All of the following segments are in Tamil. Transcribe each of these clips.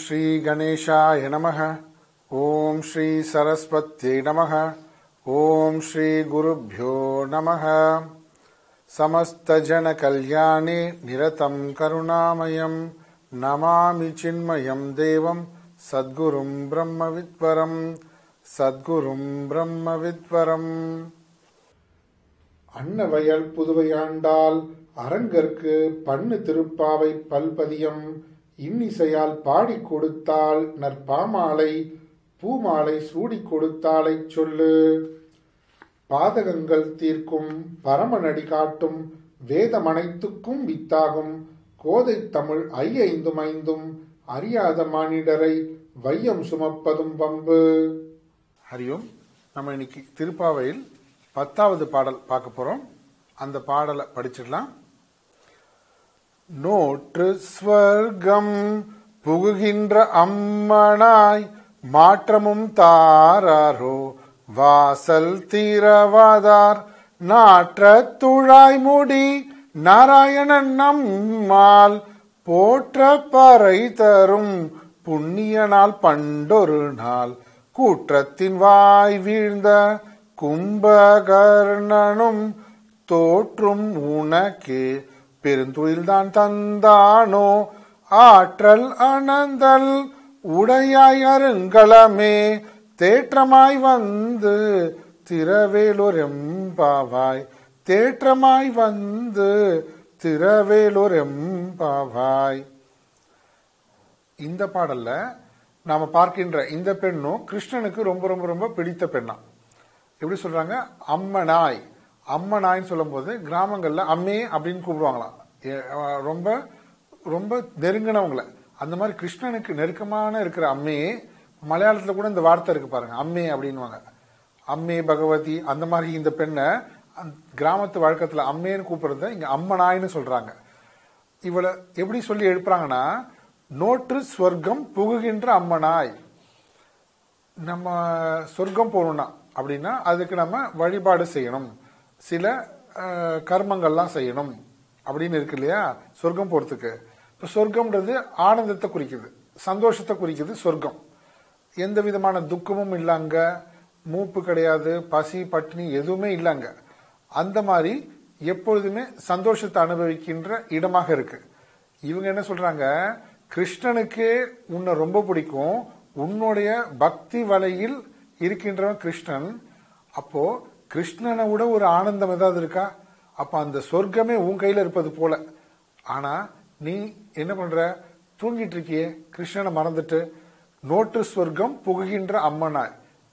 हरि ओम् ॐ श्रीगणेशाय नमः ॐ श्रीसरस्वत्यै नमः ॐ श्रीगुरुभ्यो नमः समस्तजनकल्याणे निरतं करुणामयं नमामि चिन्मयं देवं सद्गुरुं ब्रह्मविद्वरं सद्गुरुं ब्रह्मविद्वरम् அன்னவயல் புதுவையாண்டால் அரங்கற்கு பண்ணு திருப்பாவை பல்பதியம் இன்னிசையால் பாடிக் கொடுத்தால் நற்பாமாலை பூமாலை சூடிக் கொடுத்தாலைச் சொல்லு. பாதகங்கள் தீர்க்கும் பரமநடி காட்டும் வேதமனைத்துக்கும் வித்தாகும் கோதை தமிழ் ஐயைந்தும் ஐந்தும் அறியாத மானிடரை வையம் சுமப்பதும் பம்பு ஹரியோம் நம்ம இன்னைக்கு திருப்பாவையில் பத்தாவது பாடல் பார்க்க போறோம். அந்த பாடலை படிச்சிடலாம். நோற்று ஸ்வர்க்கம் புகுகின்ற அம்மனாய் மாற்றமும் தாராரோ வாசல் தீரவாதார் நாற்ற துழாய் முடி நாராயணன் நம்மால் போற்ற பறை தரும் புண்ணிய நாள் பண்டொரு நாள். கூற்றத்தின் வாய் வீழ்ந்த கும்பகர்ணனும் தோற்றும் உனக்கே பெருந்துயில்தான் தந்தானோ? ஆற்றல் அனந்தல் உடையாய் அருங்கலமே தேற்றமாய் வந்து திரவேலூர் எம்பாவாய் தேற்றமாய் வந்து திரவேலூர் எம்பாவாய் இந்த பாடல்ல நாம பார்க்கின்ற இந்த பெண்ணும் கிருஷ்ணனுக்கு ரொம்ப ரொம்ப ரொம்ப பிடித்த பெண்ணா. எப்படி சொல்றாங்க? அம்மனாய். அம்மனாய்ன்னு சொல்லும்போது கிராமங்களில் அம்மே அப்படின்னு கூப்பிடுவாங்களாம். ஏ- ரொம்ப ரொம்ப நெருங்கினவங்கள. அந்த மாதிரி கிருஷ்ணனுக்கு நெருக்கமான இருக்கிற அம்மையே மலையாளத்தில் கூட இந்த வார்த்தை இருக்கு பாருங்க அம்மே அப்படின்வாங்க அம்மே பகவதி அந்த மாதிரி இந்த பெண்ணை கிராமத்து வழக்கத்தில் அம்மேன்னு கூப்பிடுறத இங்க அம்மனாய்னு சொல்றாங்க. இவளை எப்படி சொல்லி எழுப்புறாங்கன்னா நோற்று ஸ்வர்க்கம் புகுகின்ற அம்மனாய். நம்ம சொர்க்கம் போகணும்னா அப்படின்னா அதுக்கு நம்ம வழிபாடு செய்யணும். சில கர்மங்கள்லாம் செய்யணும் அப்படின்னு இருக்கு இல்லையா? சொர்க்கம் போகிறதுக்கு இப்போ சொர்க்கம்ன்றது ஆனந்தத்தை குறிக்குது சந்தோஷத்தை குறிக்குது சொர்க்கம். எந்த விதமான துக்கமும் இல்லாங்க மூப்பு கிடையாது பசி பட்டினி எதுவுமே இல்லைங்க. அந்த மாதிரி எப்பொழுதுமே சந்தோஷத்தை அனுபவிக்கின்ற இடமாக இருக்கு. இவங்க என்ன சொல்றாங்க? கிருஷ்ணனுக்கு உன்னை ரொம்ப பிடிக்கும் உன்னுடைய பக்தி வலையில் இருக்கின்றவன் கிருஷ்ணன். அப்போ கிருஷ்ணனை விட ஒரு ஆனந்தம் ஏதாவது இருக்கா? அப்ப அந்த சொர்க்கமே உன் கையில இருப்பது போல. ஆனா நீ என்ன பண்ற? தூங்கிட்டு இருக்கியே. கிருஷ்ணனை மறந்துட்டு நோட்டு சொர்க்கம் புகுகின்ற அம்மனா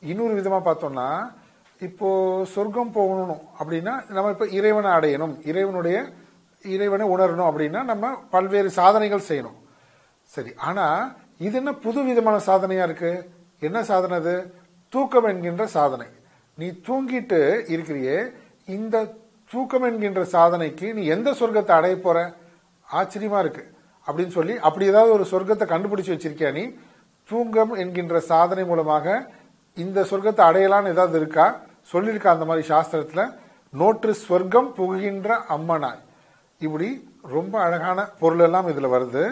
இன்னொரு விதமா பார்த்தோம்னா இப்போ சொர்க்கம் போகணும் அப்படின்னா நம்ம இப்ப இறைவனை அடையணும். இறைவனுடைய இறைவனை உணரணும் அப்படின்னா நம்ம பல்வேறு சாதனைகள் செய்யணும். சரி ஆனா இது என்ன புது விதமான சாதனையா இருக்கு? என்ன சாதனை அது? தூக்கம் என்கின்ற சாதனை. நீ தூங்கிட்டு இருக்கிறியே இந்த தூக்கம் என்கின்ற சாதனைக்கு நீ எந்த சொர்க்கத்தை அடைய போற? ஆச்சரியமா இருக்கு. அப்படின்னு சொல்லி அப்படி ஏதாவது ஒரு சொர்க்கத்தை கண்டுபிடிச்சு வச்சிருக்கியா நீ? தூங்கம் என்கின்ற சாதனை மூலமாக இந்த சொர்க்கத்தை அடையலாம்னு ஏதாவது இருக்கா? சொல்லியிருக்கா அந்த மாதிரி சாஸ்திரத்துல? நோற்று ஸ்வர்க்கம் புகுகின்ற அம்மனாய். இப்படி ரொம்ப அழகான பொருள் எல்லாம் இதுல வருது.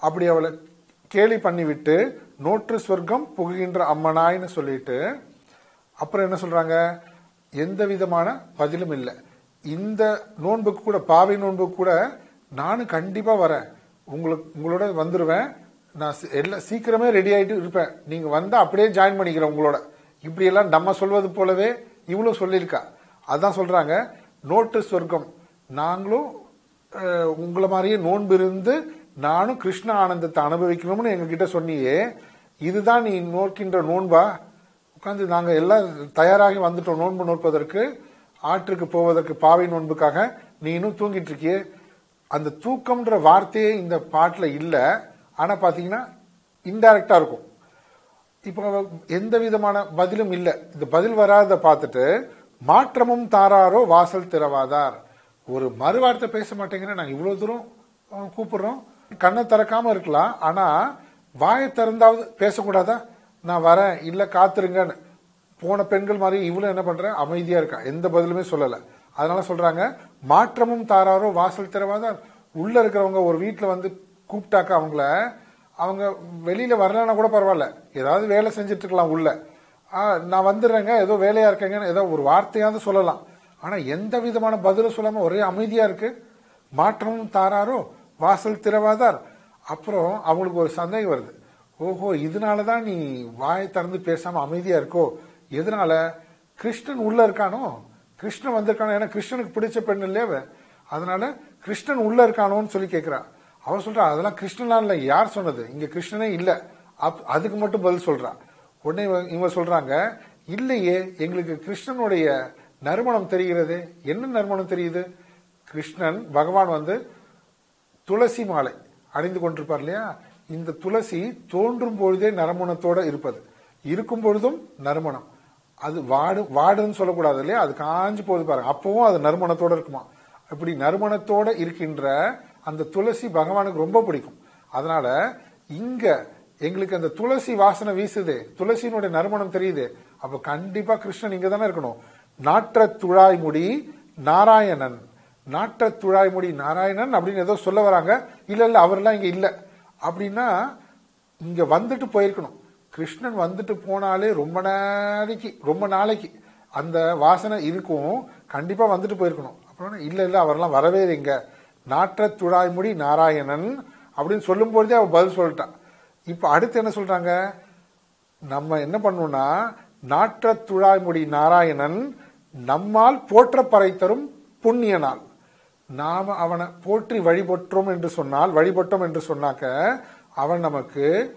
அப்படி அவளை கேலி பண்ணிவிட்டு நோற்று சொர்க்கம் புகுகின்ற அம்மனாய்னு சொல்லிட்டு அப்புறம் என்ன சொல்றாங்க? எந்த விதமான பதிலும் இல்லை. இந்த நோன்புக்கு கூட பாவை நோன்புக்கு கூட நானும் கண்டிப்பா வரேன். உங்களுக்கு உங்களோட வந்துருவேன். நான் எல்லாம் சீக்கிரமே ரெடி ஆயிட்டு இருப்பேன். நீங்க வந்தா அப்படியே ஜாயின் பண்ணிக்கிறேன் உங்களோட. இப்படியெல்லாம் நம்ம சொல்வது போலவே இவ்வளோ சொல்லியிருக்கா. அதான் சொல்றாங்க நோட்டு சொர்க்கம். நாங்களும் உங்களை மாதிரியே நோன்பு இருந்து நானும் கிருஷ்ண ஆனந்தத்தை அனுபவிக்கணும்னு எங்ககிட்ட சொன்னியே. இதுதான் நீ நோக்கின்ற நோன்பா? உட்காந்து நாங்கள் எல்லாம் தயாராகி வந்துட்டோம் நோன்பு நோற்பதற்கு. ஆற்றுக்கு போவதற்கு பாவை நோன்புக்காக நீ இன்னும் தூங்கிட்டு இருக்கியே. அந்த தூக்கம்ன்ற வார்த்தையே இந்த பாட்டில் இல்லை. ஆனால் பார்த்தீங்கன்னா இன்டைரக்டாக இருக்கும். இப்போ எந்த விதமான பதிலும் இல்லை. இந்த பதில் வராத பார்த்துட்டு மாற்றமும் தாராரோ வாசல் திறவாதார். ஒரு மறுவார்த்தை பேச மாட்டேங்கிற நாங்கள் இவ்வளோ தூரம் கூப்பிடுறோம். கண்ணை திறக்காமல் இருக்கலாம். ஆனால் வாயை திறந்தாவது பேசக்கூடாதா? நான் வரேன் இல்ல காத்துருங்கன்னு. போன பெண்கள் மாதிரி இவளும் என்ன பண்ற? அமைதியா இருக்கா? எந்த பதிலுமே சொல்லல. அதனால சொல்றாங்க மாற்றமும் தாராரோ வாசல் திறவாதான் உள்ள இருக்கிறவங்க ஒரு வீட்டுல வந்து கூப்பிட்டாக்க அவங்கள அவங்க வெளியில வரலன்னா கூட பரவாயில்ல. ஏதாவது வேலை செஞ்சுட்டு இருக்கலாம் உள்ள. நான் வந்துடுறேங்க ஏதோ வேலையா இருக்கேங்கன்னு ஏதோ ஒரு வார்த்தையாவது சொல்லலாம். ஆனா எந்த விதமான பதிலும் சொல்லாம ஒரே அமைதியா இருக்கு? மாற்றமும் தாராரோ வாசல் திறவாதார் அப்புறம் அவங்களுக்கு ஒரு சந்தேகம் வருது. ஓஹோ இதனாலதான் நீ வாயை திறந்து பேசாம அமைதியா இருக்கோ? எதனால? கிருஷ்ணன் உள்ள இருக்கானோ? கிருஷ்ணன் வந்திருக்கானோ? ஏன்னா கிருஷ்ணனுக்கு பிடிச்ச பெண் இல்லையா அதனால கிருஷ்ணன் உள்ள இருக்கானோன்னு சொல்லி கேக்குறா. அவன் சொல்றா அதெல்லாம் கிருஷ்ணன்லாம் இல்ல. யார் சொன்னது? இங்க கிருஷ்ணனே இல்ல. அப்- அதுக்கு மட்டும் பதில் சொல்றா. உடனே இவங்க சொல்றாங்க இல்லையே எங்களுக்கு கிருஷ்ணனுடைய நறுமணம் தெரிகிறது. என்ன நறுமணம் தெரியுது? கிருஷ்ணன் பகவான் வந்து துளசி மாலை அணிந்து கொண்டிருப்பார் இல்லையா? இந்த துளசி தோன்றும் பொழுதே நறுமணத்தோட இருப்பது. இருக்கும் பொழுதும் நறுமணம் அது வாடு வாடுன்னு சொல்லக்கூடாது இல்லையா? அது காஞ்சு போகுது பாருங்க. அப்பவும் அது நறுமணத்தோட இருக்குமா? இப்படி நறுமணத்தோட இருக்கின்ற அந்த துளசி பகவானுக்கு ரொம்ப பிடிக்கும். அதனால இங்க எங்களுக்கு அந்த துளசி வாசனை வீசுது. துளசியினுடைய நறுமணம் தெரியுது. அப்ப கண்டிப்பா கிருஷ்ணன் இங்க தானே இருக்கணும். நாற்ற துழாய்முடி நாராயணன். நாற்ற துழாய்முடி நாராயணன் அப்படின்னு ஏதோ சொல்ல வராங்க. இல்ல இல்ல அவர்லாம் இங்க இல்லை. அப்படின்னா இங்க வந்துட்டு போயிருக்கணும். கிருஷ்ணன் வந்துட்டு போனாலே ரொம்ப நாளைக்கு ரொம்ப நாளைக்கு அந்த வாசனை இருக்கும். கண்டிப்பா வந்துட்டு போயிருக்கணும். அப்புறம் இல்ல இல்ல அவரெல்லாம் வரவே இல்லைங்க நாற்ற துழாய்முடி நாராயணன் அப்படின்னு சொல்லும் பொழுதே அவ பதில் சொல்லிட்டான். இப்ப அடுத்து என்ன சொல்றாங்க? நம்ம என்ன பண்ணணும்னா நாற்ற துழாய்முடி நாராயணன் நம்மால் போற்ற பறை தரும் புண்ணிய நாள் நாம் அவனை போற்றி வழிபட்டோம் என்று சொன்னால் வழிபட்டோம் என்று சொன்னாக்க அவன் நமக்கு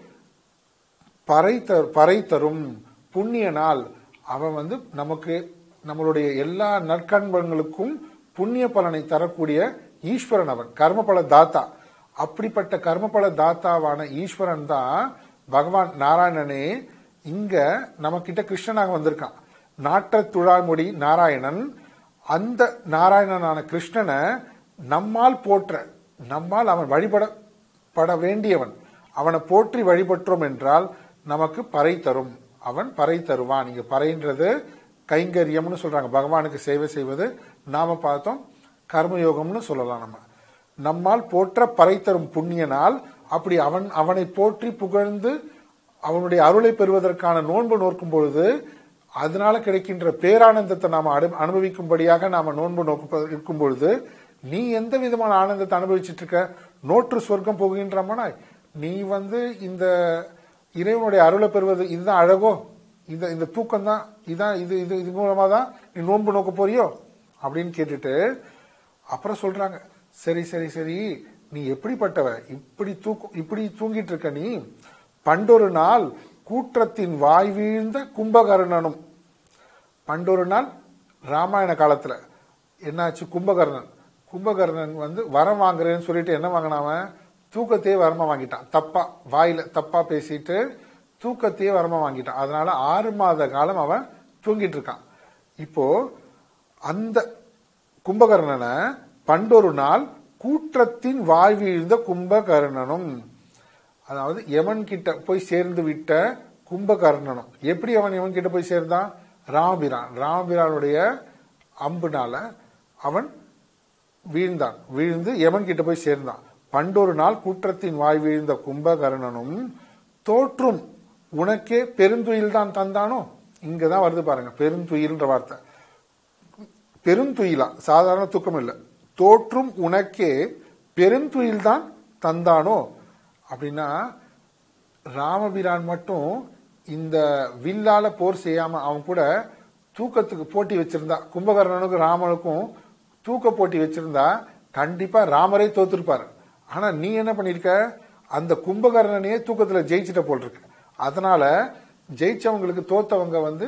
பறை தரு- பறை தரும். புண்ணிய நாள் அவன் வந்து நமக்கு நம்மளுடைய எல்லா நற்கண்பங்களுக்கும் புண்ணிய பலனை தரக்கூடிய ஈஸ்வரன் அவன் கர்மபல தாத்தா. அப்படிப்பட்ட கர்மபல தாத்தாவான ஈஸ்வரன் தான் பகவான் நாராயணனே. இங்க நம்ம கிட்ட கிருஷ்ணனாக வந்திருக்கான். நாட்ட துழாமுடி நாராயணன் அந்த நாராயணனான கிருஷ்ணனை நம்மால் போற்ற நம்மால் அவன் வழிபடப்பட வேண்டியவன். அவனை போற்றி வழிபற்றோம் என்றால் நமக்கு பறை தரும். அவன் பறை தருவான். இங்க பறைன்றது கைங்கரியம்னு சொல்றாங்க. பகவானுக்கு சேவை செய்வது நாம பார்த்தோம் கர்மயோகம்னு சொல்லலாம் நம்ம. நம்மால் போற்ற பறை தரும் புண்ணியனால் அப்படி அவன் அவனை போற்றி புகழ்ந்து அவனுடைய அருளை பெறுவதற்கான நோன்பு நோக்கும் பொழுது அதனால கிடைக்கின்ற பேரானந்தத்தை நாம் அனு- அனுபவிக்கும்படியாக நாம நோன்பு நோக்க இருக்கும் பொழுது நீ எந்த விதமான ஆனந்தத்தை அனுபவிச்சிட்டு இருக்க நோற்று சொர்க்கம் போகின்றமனாய் நீ வந்து இந்த இறைவனுடைய அருளை பெறுவது இதுதான் அழகோ? இந்த இந்த தூக்கம் தான் இதான் இது இது இது மூலமா தான் நீ நோன்பு நோக்க போறியோ? அப்படின்னு கேட்டுட்டு அப்புறம் சொல்றாங்க சரி சரி சரி நீ எப்படிப்பட்டவ? இப்படி தூக்கம் இப்படி தூங்கிட்டு இருக்க நீ? பண்டொரு நாள் கூற்றத்தின் வாய் வீழ்ந்த கும்பகர்ணனும். பண்டொரு நாள் ராமாயண காலத்தில். என்னாச்சு கும்பகர்ணன்? கும்பகர்ணன் வந்து வரம் வாங்குறேன்னு சொல்லிட்டு என்ன வாங்கினாவன் தூக்கத்தையே வரமா வாங்கிட்டான். தப்பா வாயில தப்பா பேசிட்டு தூக்கத்தையே வரமா வாங்கிட்டான். அதனால ஆறு மாத காலம் அவன் தூங்கிட்டு இருக்கான் இப்போ அந்த கும்பகர்ணனை பண்டொரு நாள் கூற்றத்தின் வாய் வீழ்ந்த கும்பகர்ணனும் அதாவது யமன் கிட்ட போய் சேர்ந்து விட்ட கும்பகர்ணனும். எப்படி அவன் யமன் கிட்ட போய் சேர்ந்தான்? ராமபிரான் ராமபிரானுடைய அம்புனால அவன் வீழ்ந்தான். வீழ்ந்து யமன் கிட்ட போய் சேர்ந்தான்? பண்டொரு நாள் கூற்றத்தின் வாய் வீழ்ந்த கும்பகர்ணனும் தோற்றும் உனக்கே பெருந்துயில் தான் தந்தானோ? இங்கதான் வருது பாருங்க பெருந்துயில்ன்ற வார்த்தை. பெருந்துயிலா சாதாரண தூக்கம் இல்லை தோற்றும் உனக்கே பெருந்துயில் தான் தந்தானோ? அப்படின்னா ராமபிரான் மட்டும் இந்த வில்லால போர் செய்யாம அவன் கூட தூக்கத்துக்கு போட்டி வச்சிருந்தா கும்பகர்ணனுக்கும் ராமனுக்கும் தூக்க போட்டி வச்சிருந்தா கண்டிப்பா ராமரே தோத்துருப்பாரு. ஆனா நீ என்ன பண்ணிருக்க? அந்த கும்பகர்ணனையே தூக்கத்துல ஜெயிச்சிட்ட போல் இருக்கு அதனால ஜெயிச்சவங்களுக்கு தோத்தவங்க வந்து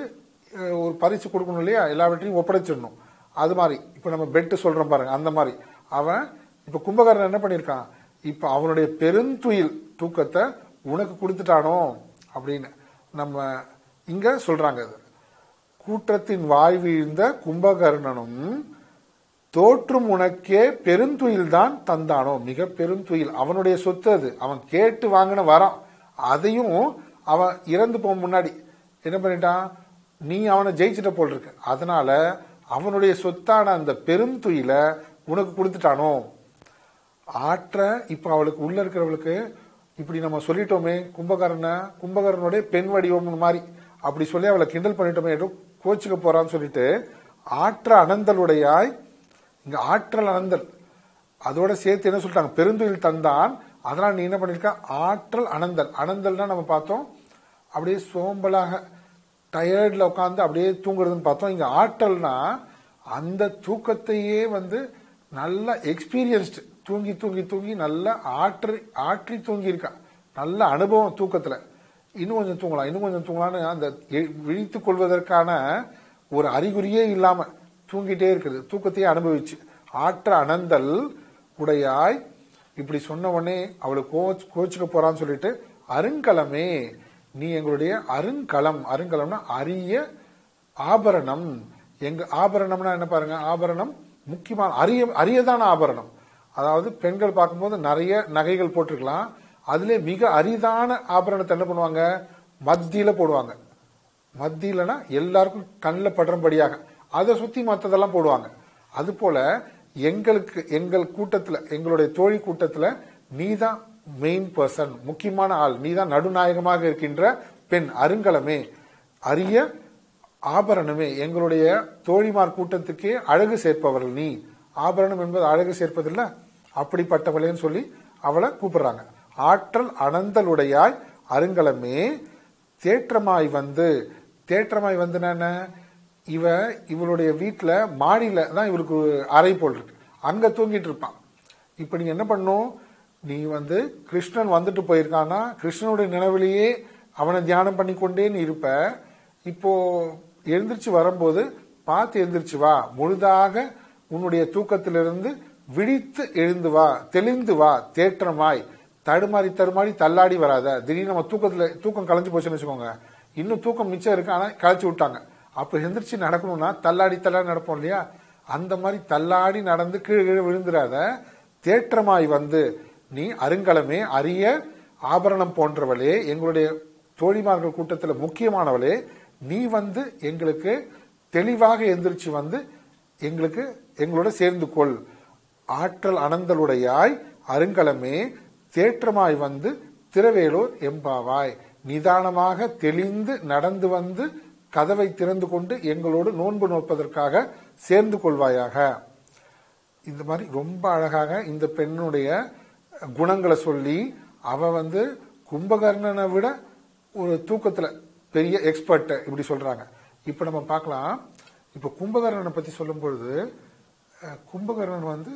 ஒரு பரிசு கொடுக்கணும் இல்லையா? எல்லாவற்றையும் ஒப்படைச்சிடணும். அது மாதிரி. இப்ப நம்ம பெட்டு சொல்றோம் பாருங்க அந்த மாதிரி. அவன் இப்ப கும்பகர்ணன் என்ன பண்ணிருக்கான்? இப்ப அவனுடைய பெருந்துயில் தூக்கத்தை உனக்கு கொடுத்துட்டானோ அப்படின்னு நம்ம இங்க சொல்றாங்க அது. கூற்றத்தின் வாய் வீழ்ந்த கும்பகர்ணனும் தோற்றும் உனக்கே பெருந்துயில் தான் தந்தானோ. மிக பெருந்துயில். அவனுடைய சொத்து அது. அவன் கேட்டு வாங்கின வரம். அதையும் அவன் இறந்து போக முன்னாடி. என்ன பண்ணிட்டான்? நீ அவனை ஜெயிச்சிட்ட போல் இருக்கு. அதனால அவனுடைய சொத்தான அந்த பெருந்துயில உனக்கு கொடுத்துட்டானோ. ஆற்ற இப்ப அவளுக்கு உள்ள இருக்கிறவளுக்கு இப்படி நம்ம சொல்லிட்டோமே கும்பகரனை கும்பகரனுடைய பெண் வடிவம் மாதிரி அப்படி சொல்லி அவளை கிண்டல் பண்ணிட்டோமே கோச்சுக்க போறான்னு சொல்லிட்டு ஆற்ற அனந்தலுடையாய் இங்க ஆற்றல் அனந்தல் அதோட சேர்த்து என்ன சொல்லிட்டாங்க பெருந்துயில் தந்தான் அதனால நீ என்ன பண்ணிருக்க ஆற்றல் அனந்தல் அனந்தல்னா நம்ம பார்த்தோம் அப்படியே சோம்பலாக டயர்டில் உட்காந்து அப்படியே தூங்குறதுன்னு பார்த்தோம் இங்கே ஆற்றல்னா அந்த தூக்கத்தையே வந்து நல்லா எக்ஸ்பீரியன்ஸ்டு தூங்கி தூங்கி தூங்கி நல்லா ஆற்றி ஆற்றி தூங்கி இருக்கா நல்ல அனுபவம் தூக்கத்துல. இன்னும் கொஞ்சம் தூங்கலாம் இன்னும் கொஞ்சம் தூங்கலாம்னு அந்த எ- கொள்வதற்கான ஒரு அறிகுறியே இல்லாம தூங்கிட்டே இருக்குது. தூக்கத்தையே அனுபவிச்சு. ஆற்ற அனந்தல் உடையாய். இப்படி சொன்ன உடனே அவளை கோச் கோச்சுக்க போறான்னு சொல்லிட்டு அருங்கலமே நீ எங்களுடைய அருங்கலம். அருங்கலம்னா அரிய ஆபரணம். எங்க ஆபரணம்னா என்ன பாருங்க ஆபரணம் முக்கியமான அரிய அரியதான ஆபரணம். அதாவது பெண்கள் பார்க்கும்போது நிறைய நகைகள் போட்டிருக்கலாம். அதுல மிக அரிதான ஆபரணத்தை என்ன பண்ணுவாங்க? மத்தியில போடுவாங்க. மத்தியிலனா எல்லாருக்கும் கண்ணில் படுறபடியாக. அதை சுத்தி மற்றதெல்லாம் போடுவாங்க. அது போல எங்களுக்கு எங்கள் கூட்டத்தில் எங்களுடைய தோழி கூட்டத்தில் நீதான் மெயின் பர்சன் முக்கியமான ஆள் நீதான் நடுநாயகமாக இருக்கின்ற பெண் அருங்கலமே. அரிய ஆபரணமே. எங்களுடைய தோழிமார் கூட்டத்துக்கே அழகு சேர்ப்பவர்கள் நீ. ஆபரணம் என்பது அழகு சேர்ப்பதில்ல. அப்படிப்பட்டவளேன்னு சொல்லி அவளை கூப்பிடுறாங்க. ஆற்றல் அனந்தலுடையாய் அருங்கலமே தேற்றமாய் வந்து. தேற்றமாய் வந்து என்ன? இவ இவளுடைய வீட்டில் மாடியில் தான் இவளுக்கு அறை போல் இருக்கு. அங்கே தூங்கிட்டு இருப்பான் இப்போ நீங்கள் என்ன பண்ணும்? நீ வந்து கிருஷ்ணன் வந்துட்டு போயிருக்கானா கிருஷ்ணனுடைய நினைவிலேயே அவனை தியானம் பண்ணி கொண்டே நீ இருப்ப. இப்போ எழுந்திரிச்சு வரும்போது பார்த்து எழுந்திருச்சு வா. முழுதாக உன்னுடைய தூக்கத்திலிருந்து விழித்து எழுந்து வா தெளிந்து வா தேற்றமாய் தடுமாறி தடுமாறி தள்ளாடி வராத. திடீர்னு நம்ம தூக்கத்துல தூக்கம் கலைஞ்சு போச்சுன்னு வச்சுக்கோங்க. இன்னும் தூக்கம் மிச்சம் இருக்கு ஆனா கலைச்சு விட்டாங்க. அப்ப எந்திரிச்சு நடக்கணும்னா தள்ளாடி தள்ளாடி நடப்போம் இல்லையா? அந்த மாதிரி தள்ளாடி நடந்து கீழே கீழே விழுந்துடாத தேற்றமாய் வந்து நீ அருங்கலமே அரிய ஆபரணம் போன்றவளே எங்களுடைய தோழிமார்கள் கூட்டத்தில் முக்கியமானவளே நீ வந்து எங்களுக்கு தெளிவாக எந்திரிச்சு வந்து எங்களுக்கு எங்களோட சேர்ந்து கொள் ஆற்றல் அனந்தலுடையாய் அருங்கலமே தேற்றமாய் வந்து திரவேலூர் எம்பாவாய். நிதானமாக தெளிந்து நடந்து வந்து கதவை திறந்து கொண்டு எங்களோடு நோன்பு நோப்பதற்காக சேர்ந்து கொள்வாயாக இந்த மாதிரி ரொம்ப அழகாக இந்த பெண்ணுடைய குணங்களை சொல்லி அவ வந்து கும்பகர்ணனை விட ஒரு தூக்கத்துல பெரிய எக்ஸ்பர்ட் இப்படி சொல்றாங்க. இப்ப நம்ம பார்க்கலாம். இப்ப கும்பகர்ணனை பத்தி சொல்லும் பொழுது கும்பகர்ணன் வந்து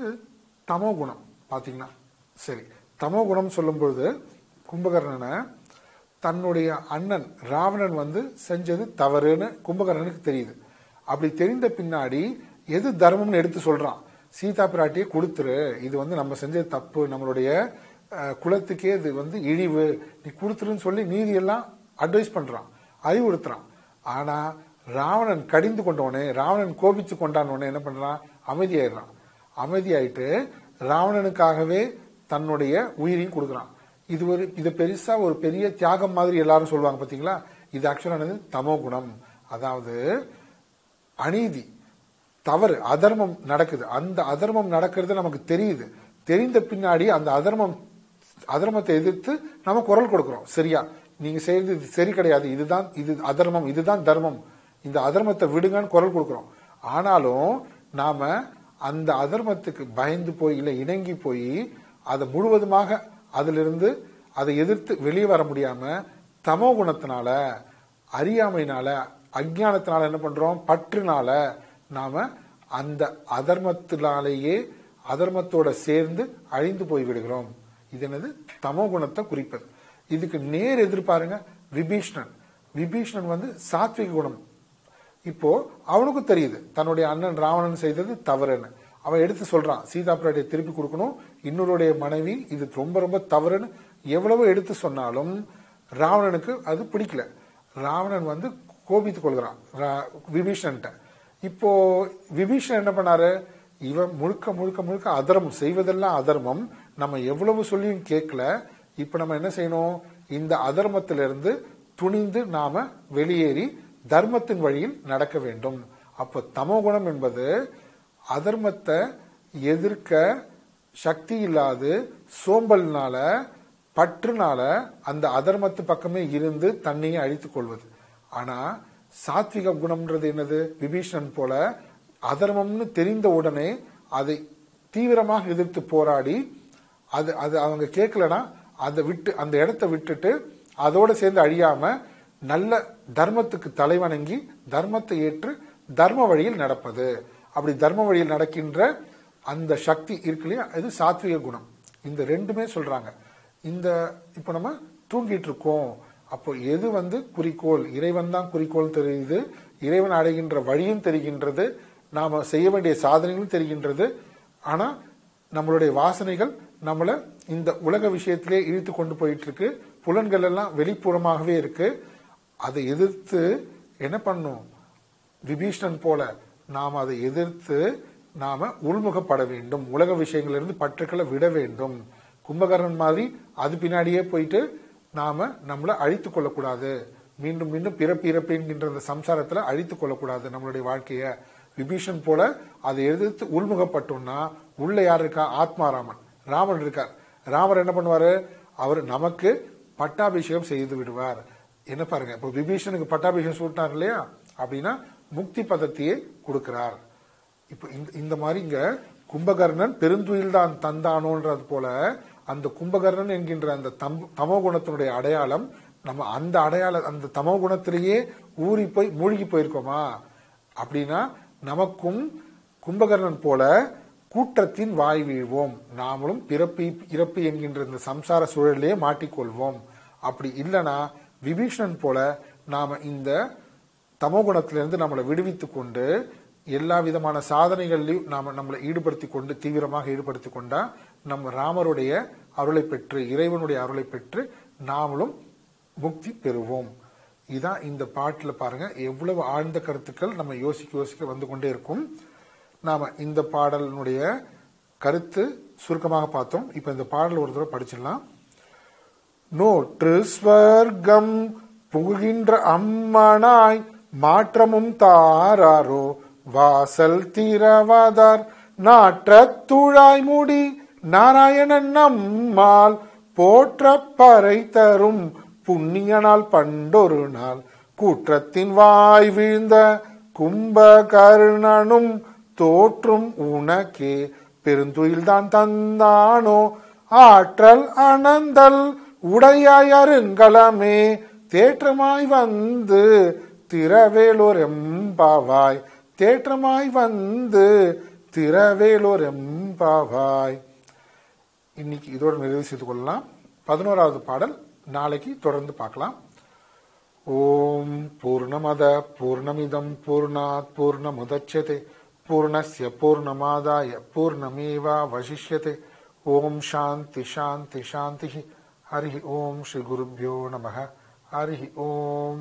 தமோ குணம் பார்த்தீங்கன்னா சரி தமோ குணம் சொல்லும்பொழுது கும்பகர்ணனை தன்னுடைய அண்ணன் ராவணன் வந்து செஞ்சது தவறுன்னு கும்பகர்ணனுக்கு தெரியுது. அப்படி தெரிந்த பின்னாடி எது தர்மம்னு எடுத்து சொல்றான்? சீதா பிராட்டியை கொடுத்துரு இது வந்து நம்ம செஞ்சது தப்பு நம்மளுடைய குலத்துக்கே இது வந்து இழிவு நீ கொடுத்துருன்னு சொல்லி நீதியெல்லாம் அட்வைஸ் பண்றான் அறிவுறுத்துறான். ஆனா ராவணன் கடிந்து கொண்டவனே ராவணன் கோபிச்சு கொண்டானவனே என்ன பண்றான்? அமைதியாயிடுறான். அமைதியாயிட்டு ராவணனுக்காகவே தன்னுடைய உயிரையும் கொடுக்குறான். இது ஒரு இது பெருசா ஒரு பெரிய தியாகம் மாதிரி எல்லாரும் சொல்லுவாங்க பாத்தீங்களா? இது ஆக்சுவலானது தமோ குணம். அதாவது அநீதி தவறு அதர்மம் நடக்குது. அந்த அதர்மம் நடக்கிறது நமக்கு தெரியுது. தெரிந்த பின்னாடி அந்த அதர்மம் அதர்மத்தை எதிர்த்து நம்ம குரல் கொடுக்குறோம். சரியா? நீங்க செய்யறது இது சரி கிடையாது. இதுதான் இது அதர்மம் இதுதான் தர்மம். இந்த அதர்மத்தை விடுங்கன்னு குரல் கொடுக்குறோம். ஆனாலும் நாம அந்த அதர்மத்துக்கு பயந்து போய் இல்லை இணங்கி போய் அதை முழுவதுமாக அதிலிருந்து அதை எதிர்த்து வெளியே வர முடியாம தமோ குணத்தினால அறியாமையினால அஜானத்தினால என்ன பண்றோம்? பற்றுனால நாம அந்த அதர்மத்தினாலேயே அதர்மத்தோட சேர்ந்து அழிந்து போய் விடுகிறோம். இது என்னது? தமோ குணத்தை குறிப்பது. இதுக்கு நேர் எதிர்பாருங்க விபீஷ்ணன். விபீஷ்ணன் வந்து சாத்விக குணம். இப்போ அவனுக்கும் தெரியுது தன்னுடைய அண்ணன் ராவணன் செய்தது தவறுன்னு. அவன் எடுத்து சொல்றான் சீதா பிராட்டியை திருப்பி கொடுக்கணும் இன்னொருடைய மனைவி இது ரொம்ப ரொம்ப தவறுன்னு எவ்வளவு எடுத்து சொன்னாலும் ராவணனுக்கு அது பிடிக்கல. ராவணன் வந்து கோபித்துக் கொள்கிறான் ரா- இப்போ விபீஷன் என்ன பண்ணாரு? இவன் முழுக்க முழுக்க முழுக்க அதர்மம் செய்வதெல்லாம் அதர்மம். நம்ம எவ்வளவு சொல்லியும் கேட்கல. இப்ப நம்ம என்ன செய்யணும்? இந்த அதர்மத்திலிருந்து துணிந்து நாம வெளியேறி தர்மத்தின் வழியில் நடக்க வேண்டும். அப்ப தமோகுணம் என்பது அதர்மத்தை எதிர்க்க சக்தி இல்லாது சோம்பல்னால பற்றுனால அந்த அதர்மத்து பக்கமே இருந்து தன்னையே அழித்துக் கொள்வது. ஆனா சாத்விக குணம்ன்றது என்னது? விபீஷணன் போல அதர்மம்னு தெரிந்த உடனே அதை தீவிரமாக எதிர்த்து போராடி அது அது அவங்க கேட்கலனா அதை விட்டு அந்த இடத்த விட்டுட்டு அதோட சேர்ந்து அழியாம நல்ல தர்மத்துக்கு தலைவணங்கி தர்மத்தை ஏற்று தர்ம வழியில் நடப்பது. அப்படி தர்ம வழியில் நடக்கின்ற அந்த சக்தி இருக்கு இல்லையா? இது சாத்விக குணம். இந்த ரெண்டுமே சொல்றாங்க. இந்த இப்போ நம்ம தூங்கிட்டு இருக்கோம். அப்போ எது வந்து குறிக்கோள்? இறைவன் தான் குறிக்கோள் தெரியுது. இறைவன் அடைகின்ற வழியும் தெரிகின்றது. நாம செய்ய வேண்டிய சாதனைகளும் தெரிகின்றது. ஆனா நம்மளுடைய வாசனைகள் நம்மளை இந்த உலக விஷயத்திலே இழுத்து கொண்டு போயிட்டு இருக்கு. புலன்கள் எல்லாம் வெளிப்புறமாகவே இருக்கு. அதை எதிர்த்து என்ன பண்ணும்? விபீஷணன் போல நாம் அதை எதிர்த்து நாம உள்முகப்பட வேண்டும். உலக விஷயங்களிலிருந்து பற்றுக்களை விட வேண்டும். கும்பகர்ணன் மாதிரி அது பின்னாடியே போயிட்டு நாம நம்மளை அழித்துக் கொள்ளக்கூடாது. மீண்டும் மீண்டும் பிறப்பு இறப்புங்கின்ற அந்த சம்சாரத்துல அழித்துக் கொள்ளக்கூடாது நம்மளுடைய வாழ்க்கைய. விபீஷன் போல அதை எதிர்த்து உள்முகப்பட்டோம்னா உள்ள யார் இருக்கா? ஆத்மாராமன். ராமன் இருக்கார். ராமர் என்ன பண்ணுவாரு? அவர் நமக்கு பட்டாபிஷேகம் செய்து விடுவார். என்ன பாருங்க இப்போ விபீஷனுக்கு பட்டாபிஷேகம் சூட்டினார் இல்லையா? அப்படின்னா முக்தி பதத்தையே கொடுக்கிறார். இப்ப இந்த இந்த மாதிரி இங்க கும்பகர்ணன் பெருந்துயில் தான் தந்தானோன்றது போல அந்த கும்பகர்ணன் என்கின்ற அந்த தம் தமோ குணத்தினுடைய அடையாளம் நம்ம அந்த அடையாள அந்த தமோ குணத்திலேயே ஊறி போய் மூழ்கி போயிருக்கோமா? அப்படின்னா நமக்கும் கும்பகர்ணன் போல கூட்டத்தின் வாய் வீழ்வோம். நாமளும் பிறப்பு இறப்பு என்கின்ற இந்த சம்சார சூழலிலே மாட்டிக்கொள்வோம். அப்படி இல்லைன்னா விபீஷணன் போல நாம இந்த தமோகுணத்திலிருந்து நம்மளை விடுவித்து கொண்டு எல்லா விதமான சாதனைகள்லையும் நாம நம்மளை ஈடுபடுத்தி கொண்டு தீவிரமாக ஈடுபடுத்தி கொண்டா நம்ம ராமருடைய அருளை பெற்று இறைவனுடைய அருளை பெற்று நாமளும் முக்தி பெறுவோம். இதான் இந்த பாட்டில் பாருங்க. எவ்வளவு ஆழ்ந்த கருத்துக்கள் நம்ம யோசிக்க யோசிக்க வந்து கொண்டே இருக்கும். நாம இந்த பாடலினுடைய கருத்து சுருக்கமாக பார்த்தோம். இப்ப இந்த பாடல் ஒரு தடவை படிச்சிடலாம். நோற்று ஸ்வர்க்கம் புகுகின்ற அம்மனாய் மாற்றமும் தாராரோ வாசல் திரவதார் நாற்ற துழாய் முடி நாராயணன் நம்மால் போற்ற பறை தரும் புண்ணியனால் பண்டொரு நாள். கூற்றத்தின் வாய் வீழ்ந்த கும்பகர்ணனும் தோற்றும் உனக்கே. பெருந்துயில்தான் தந்தானோ ஆற்றல் அனந்தல் உடையாய் அருங்கலமே தேற்றமாய் வந்து திரவேலோர் எம்பாவாய் தேற்றமாய் வந்து திரவேலோர் எம்பாவாய் இன்னைக்கு இதோட நிறைவு செய்து கொள்ளலாம். பதினோராவது பாடல் நாளைக்கு தொடர்ந்து பார்க்கலாம். ஓம் பூர்ணமத பூர்ணமிதம் பூர்ணாத் பூர்ணமுதட்சதே பூர்ணஸ்ய பூர்ணமாதாய பூர்ணமேவா வசிஷ்யதே. ஓம் சாந்தி சாந்தி சாந்தி హరి ఓం శ్రీ గురుభ్యో నమ హరి ఓం